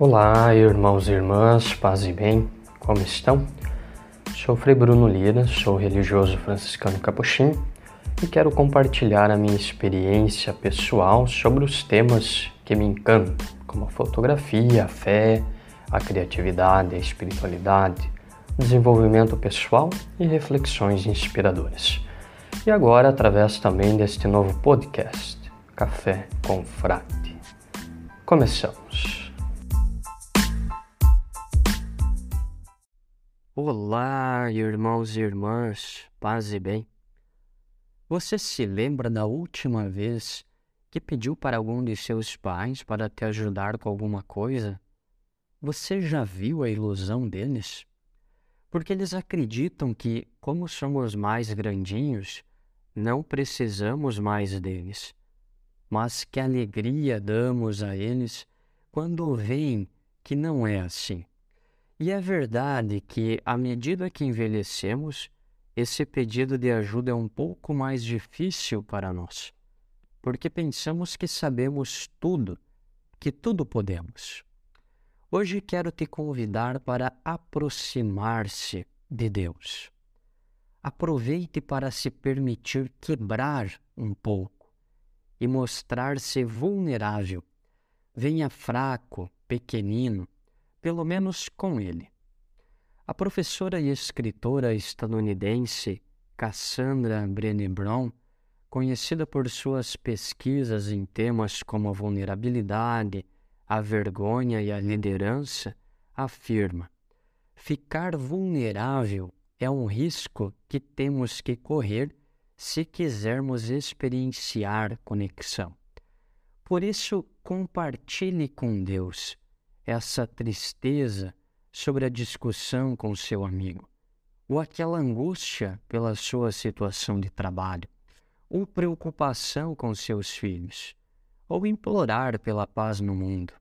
Olá, irmãos e irmãs, paz e bem, como estão? Sou Frei Bruno Lira, sou religioso franciscano capuchinho e quero compartilhar a minha experiência pessoal sobre os temas que me encantam, como a fotografia, a fé, a criatividade, a espiritualidade, desenvolvimento pessoal e reflexões inspiradoras. E agora, através também deste novo podcast, Café com Frade. Começamos. Olá, irmãos e irmãs, paz e bem. Você se lembra da última vez que pediu para algum de seus pais para te ajudar com alguma coisa? Você já viu a ilusão deles? Porque eles acreditam que, como somos mais grandinhos, não precisamos mais deles. Mas que alegria damos a eles quando veem que não é assim e é verdade que, à medida que envelhecemos, esse pedido de ajuda é um pouco mais difícil para nós, porque pensamos que sabemos tudo, que tudo podemos. Hoje quero te convidar para aproximar-se de Deus. Aproveite para se permitir quebrar um pouco e mostrar-se vulnerável. Venha fraco, pequenino, pelo menos com ele. A professora e escritora estadunidense Cassandra Brené Brown, conhecida por suas pesquisas em temas como a vulnerabilidade, a vergonha e a liderança, afirma: ficar vulnerável é um risco que temos que correr se quisermos experienciar conexão. Por isso, compartilhe com Deus essa tristeza sobre a discussão com seu amigo, ou aquela angústia pela sua situação de trabalho, ou preocupação com seus filhos, ou implorar pela paz no mundo,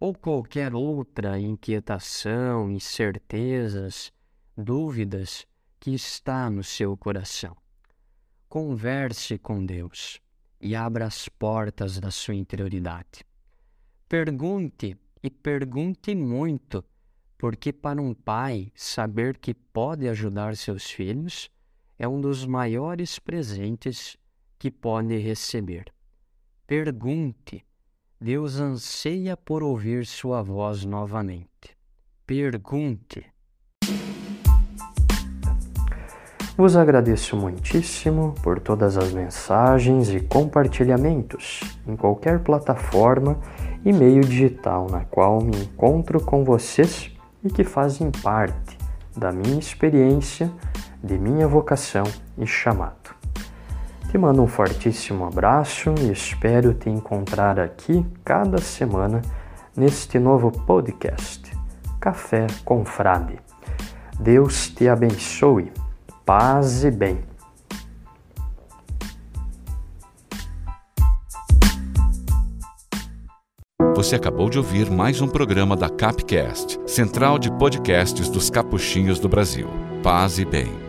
ou qualquer outra inquietação, incertezas, dúvidas que está no seu coração. Converse com Deus e abra as portas da sua interioridade. Pergunte e pergunte muito, porque para um pai saber que pode ajudar seus filhos é um dos maiores presentes que pode receber. Pergunte. Deus anseia por ouvir sua voz novamente. Pergunte. Vos agradeço muitíssimo por todas as mensagens e compartilhamentos em qualquer plataforma e meio digital na qual me encontro com vocês e que fazem parte da minha experiência, de minha vocação e chamado. Te mando um fortíssimo abraço e espero te encontrar aqui cada semana neste novo podcast, Café com Frade. Deus te abençoe, paz e bem. Você acabou de ouvir mais um programa da Capcast, central de podcasts dos capuchinhos do Brasil. Paz e bem.